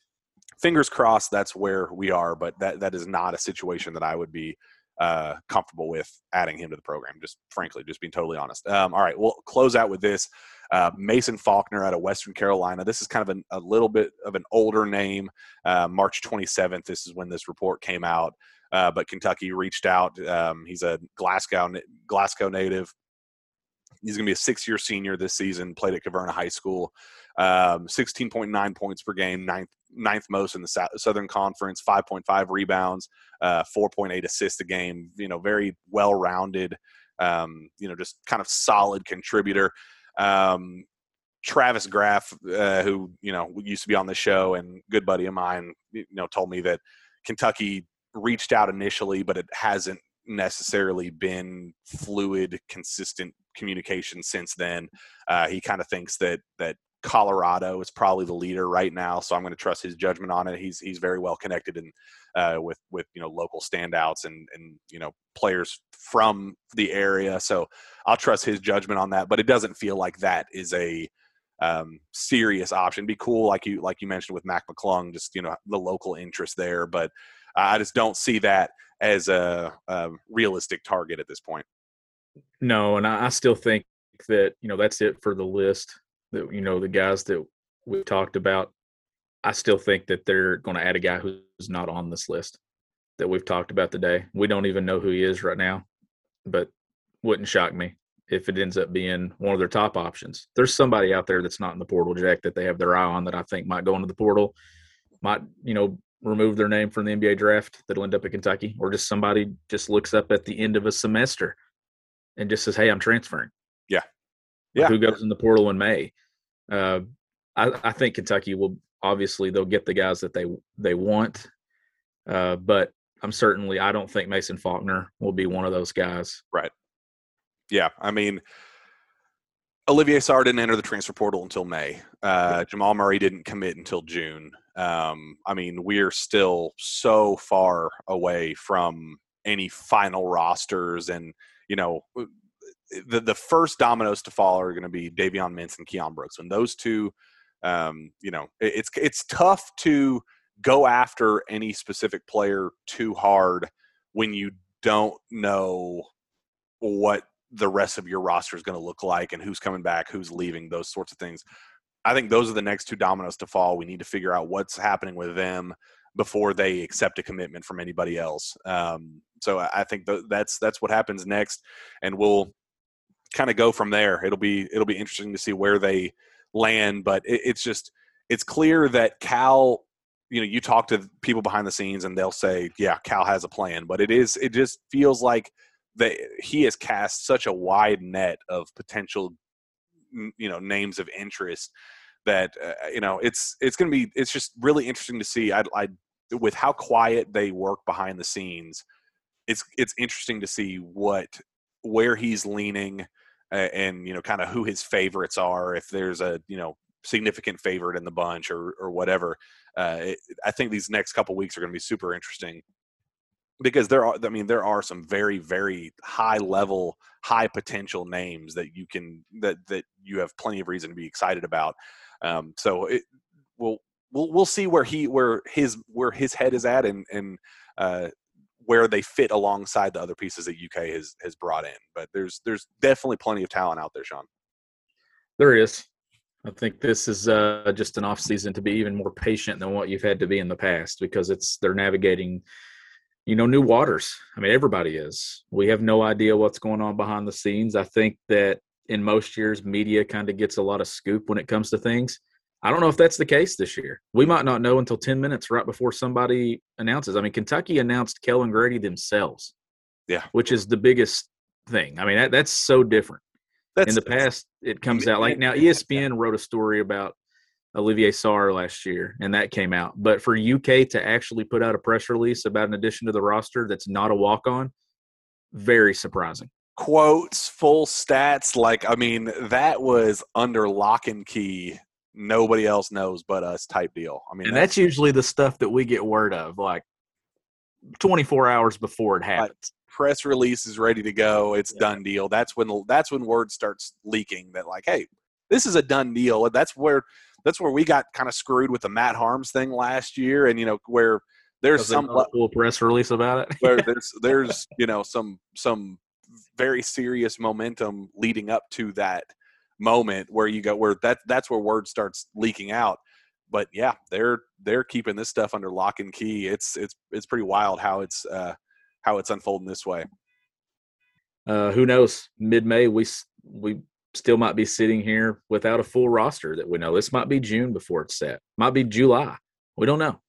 fingers crossed that's where we are, but that that is not a situation that I would be uh, comfortable with adding him to the program. Just frankly, just being totally honest. Um, all right, we'll close out with this. Uh, Mason Faulkner out of Western Carolina. This is kind of an, a little bit of an older name. Uh, March 27th, this is when this report came out. Uh, but Kentucky reached out. Um, he's a Glasgow Glasgow native. He's going to be a six-year senior this season. Played at Caverna High School. Um, 16.9 points per game, ninth ninth most in the Sou- Southern Conference. 5.5 rebounds, uh, 4.8 assists a game. You know, very well-rounded. Um, you know, just kind of solid contributor. Um, Travis Graff, uh, who you know used to be on the show and good buddy of mine, you know, told me that Kentucky reached out initially, but it hasn't necessarily been fluid, consistent communication since then. Uh, he kind of thinks that that Colorado is probably the leader right now, so I'm going to trust his judgment on it. He's he's very well connected and uh, with with you know local standouts and and you know players from the area, so I'll trust his judgment on that. But it doesn't feel like that is a um, serious option. Be cool, like you like you mentioned with Mac McClung, just you know the local interest there, but I just don't see that as a, a realistic target at this point. No, and I, I still think that you know that's it for the list. That you know the guys that we talked about. I still think that they're going to add a guy who's not on this list that we've talked about today. We don't even know who he is right now, but wouldn't shock me if it ends up being one of their top options. There's somebody out there that's not in the portal, Jack, that they have their eye on that I think might go into the portal, might you know remove their name from the NBA draft that'll end up at Kentucky, or just somebody just looks up at the end of a semester and just says, "Hey, I'm transferring." Yeah. Like, Yeah. Who goes in the portal in May? Uh, I, I think Kentucky will obviously they'll get the guys that they they want, uh, but I'm certainly I don't think Mason Faulkner will be one of those guys. Right. Yeah, I mean, Olivier Sarr didn't enter the transfer portal until May. Uh, Jamal Murray didn't commit until June. Um, I mean, we're still so far away from any final rosters, and you know, the the first dominoes to fall are going to be Davion Mintz and Keion Brooks. When those two, um, you know, it, it's it's tough to go after any specific player too hard when you don't know what the rest of your roster is going to look like and who's coming back, who's leaving, those sorts of things. I think those are the next two dominoes to fall. We need to figure out what's happening with them before they accept a commitment from anybody else. Um, so I think th- that's that's what happens next, and we'll kind of go from there. It'll be it'll be interesting to see where they land, but it, it's just it's clear that Cal. You know, you talk to people behind the scenes, and they'll say, "Yeah, Cal has a plan," but it is it just feels like that he has cast such a wide net of potential you know names of interest that uh, you know it's it's going to be it's just really interesting to see. I, I with how quiet they work behind the scenes, it's it's interesting to see what where he's leaning and you know kind of who his favorites are if there's a you know significant favorite in the bunch or or whatever. Uh, it, I think these next couple weeks are going to be super interesting because there are I mean there are some very very high level high potential names that you can that that you have plenty of reason to be excited about. Um, so it we'll we'll we'll see where he where his where his head is at and and uh, where they fit alongside the other pieces that UK has has brought in. But there's there's definitely plenty of talent out there, Sean. There is. I think this is uh, just an off season to be even more patient than what you've had to be in the past because it's they're navigating, you know, new waters. I mean, everybody is. We have no idea what's going on behind the scenes. I think that in most years, media kind of gets a lot of scoop when it comes to things. I don't know if that's the case this year. We might not know until 10 minutes right before somebody announces. I mean, Kentucky announced Kellan Grady themselves. Yeah. Which is the biggest thing. I mean, that, that's so different. That's in the past, it comes out like now ESPN wrote a story about Olivier Sarr last year, and that came out. But for UK to actually put out a press release about an addition to the roster that's not a walk on, very surprising. quotes, full stats. Like, I mean, that was under lock and key. Nobody else knows but us type deal. I mean, And that's usually the stuff that we get word of like 24 hours before it happens. press release is ready to go. It's done deal. That's when that's when word starts leaking that like, hey, this is a done deal. That's where that's where we got kind of screwed with the Matt Haarms thing last year, and you know where there's some full press release about it. where there's there's you know some some very serious momentum leading up to that moment where you go where that that's where word starts leaking out but yeah they're they're keeping this stuff under lock and key it's it's it's pretty wild how it's uh how it's unfolding this way uh, who knows? Mid May, we we still might be sitting here without a full roster that we know. This might be June before it's set. Might be July. We don't know.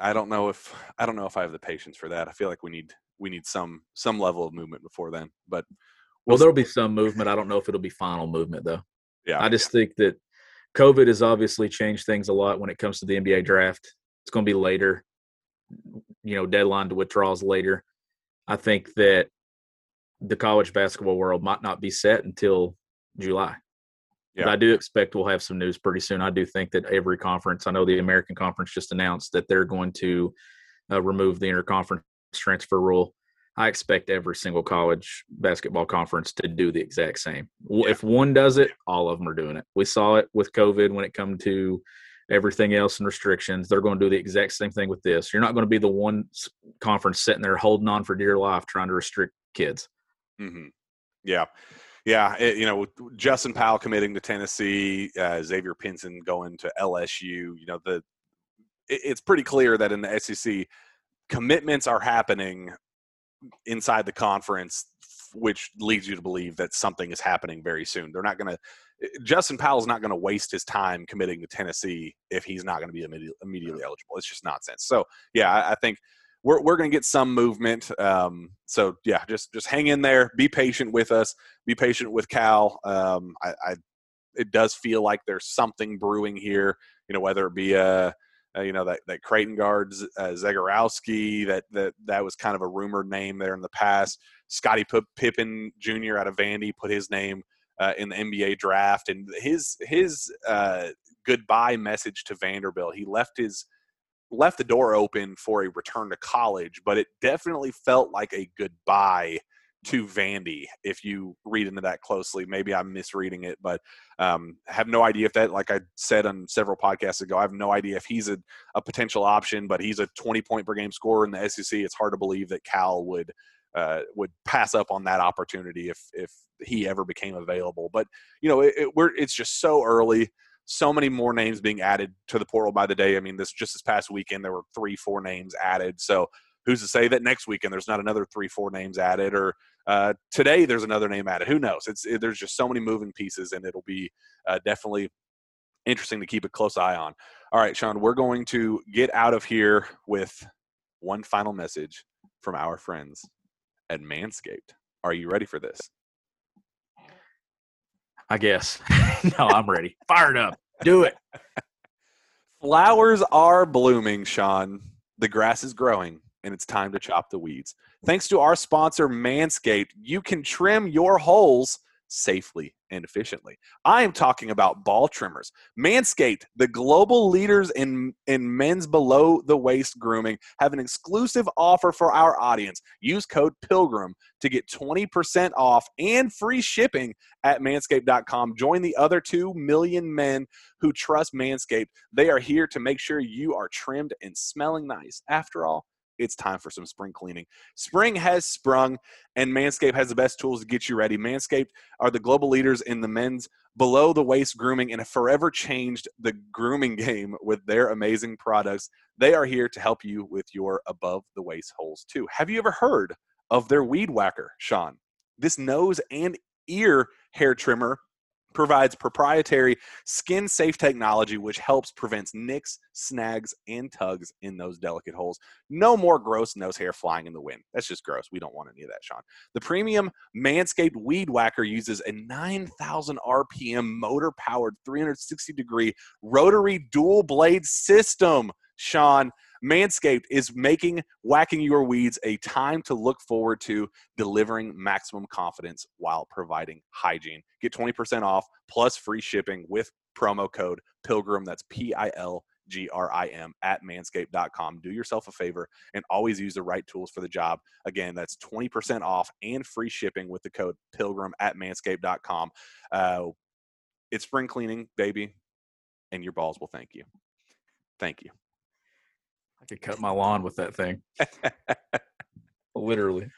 i don't know if i don't know if i have the patience for that i feel like we need we need some some level of movement before then but Well, we'll there'll be some movement. I don't know if it'll be final movement though. yeah I just think that COVID has obviously changed things a lot when it comes to the NBA draft. It's going to be later. You know, deadline to withdrawals later. I think that the college basketball world might not be set until July. Yeah. I do expect we'll have some news pretty soon. I do think that every conference, I know the American Conference just announced that they're going to uh, remove the interconference transfer rule. I expect every single college basketball conference to do the exact same. Yeah. If one does it, all of them are doing it. We saw it with COVID when it come to everything else and restrictions. They're going to do the exact same thing with this. You're not going to be the one conference sitting there holding on for dear life trying to restrict kids. hmm Yeah, yeah. It, you know, with Justin Powell committing to Tennessee, uh, Xavier Pinson going to LSU. You know, the it, it's pretty clear that in the SEC, commitments are happening inside the conference, which leads you to believe that something is happening very soon. They're not going to. Justin Powell's not going to waste his time committing to Tennessee if he's not going to be immediately, immediately eligible. It's just nonsense. So yeah, I, I think we're we're going to get some movement. Um, so yeah, just just hang in there. Be patient with us. Be patient with Cal. Um, I, I it does feel like there's something brewing here. You know, whether it be a uh, you know that that Creighton guard Z- uh, Zegarowski that that that was kind of a rumored name there in the past. Scotty Pippen Jr. out of Vandy put his name uh, in the NBA draft, and his his uh, goodbye message to Vanderbilt. He left his left the door open for a return to college, but it definitely felt like a goodbye to Vandy. If you read into that closely, maybe I'm misreading it, but um, have no idea if that, like I said on several podcasts ago, I have no idea if he's a, a potential option. But he's a 20 point per game scorer in the SEC. It's hard to believe that Cal would uh, would pass up on that opportunity if if he ever became available. But you know, it, it, we're it's just so early so many more names being added to the portal by the day. I mean, this just this past weekend there were three, four names added. So who's to say that next weekend there's not another three, four names added, or uh, today there's another name added? Who knows? It's it, there's just so many moving pieces, and it'll be uh, definitely interesting to keep a close eye on. All right, Sean, we're going to get out of here with one final message from our friends at Manscaped. Are you ready for this? I guess. no, I'm ready. Fired up. Do it. Flowers are blooming, Sean. The grass is growing, and it's time to chop the weeds. Thanks to our sponsor, Manscaped, you can trim your holes safely and efficiently. I am talking about ball trimmers. Manscaped, the global leaders in, in men's below the waist grooming, have an exclusive offer for our audience. Use code PILGRIM to get 20% off and free shipping at manscaped.com. Join the other 2 million men who trust Manscaped. They are here to make sure you are trimmed and smelling nice. After all, it's time for some spring cleaning. Spring has sprung, and Manscaped has the best tools to get you ready. Manscaped are the global leaders in the men's below the waist grooming and have forever changed the grooming game with their amazing products. They are here to help you with your above the waist holes too. Have you ever heard of their weed whacker, Sean? This nose and ear hair trimmer provides proprietary skin safe technology which helps prevents nicks, snags, and tugs in those delicate holes. No more gross nose hair flying in the wind. That's just gross. We don't want any of that, Sean. The premium Manscaped Weed Whacker uses a 9,000 RPM motor powered 360 degree rotary dual blade system, Sean. Manscaped is making whacking your weeds a time to look forward to delivering maximum confidence while providing hygiene. Get 20% off plus free shipping with promo code PILGRIM. That's P I L G R I M at manscaped.com. Do yourself a favor and always use the right tools for the job. Again, that's 20% off and free shipping with the code PILGRIM at manscaped.com. Uh, it's spring cleaning, baby, and your balls will thank you. Thank you. I could cut my lawn with that thing. Literally.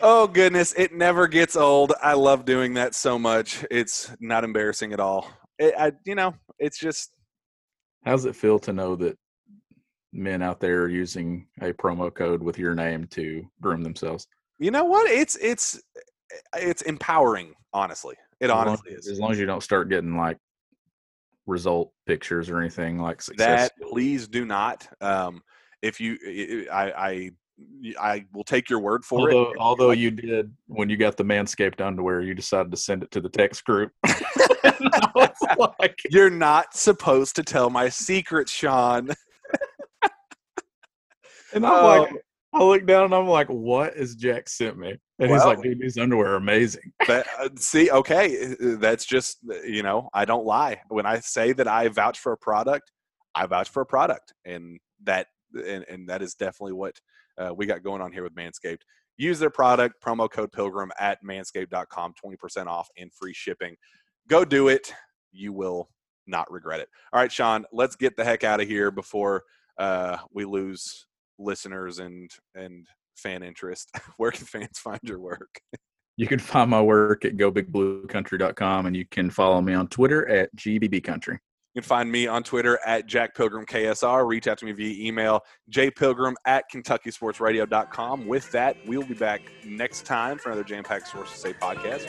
Oh goodness, it never gets old. I love doing that so much. It's not embarrassing at all. It, I, you know, it's just How's it feel to know that men out there are using a promo code with your name to groom themselves? you know what? It's it's it's empowering. Honestly, it As long- honestly is. As long as you don't start getting like result pictures or anything like that success. please do not. Um, if you, I, I, I will take your word for although, it. although you did when you got the manscaped underwear, you decided to send it to the text group. And I was like, You're not supposed to tell my secrets, Sean. and I'm Oh. like, I look down and I'm like, what is Jack sent me? And he's like, dude, these underwear are amazing. But uh, see, okay, uh, that's just you know, I don't lie. When I say that I vouch for a product, I vouch for a product, and that and, and that is definitely what uh, we got going on here with Manscaped. Use their product promo code Pilgrim at Manscaped.com, twenty percent off and free shipping. Go do it. You will not regret it. All right, Sean, let's get the heck out of here before uh, we lose listeners and and fan interest. Where can fans find your work? You can find my work at gobigbluecountry.com and you can follow me on Twitter at GBBCountry. You can find me on Twitter at Jack Pilgrim KSR. Reach out to me via email, jpilgrim at KentuckySportsRadio.com. With that, we'll be back next time for another Jam Packed Sources Say podcast.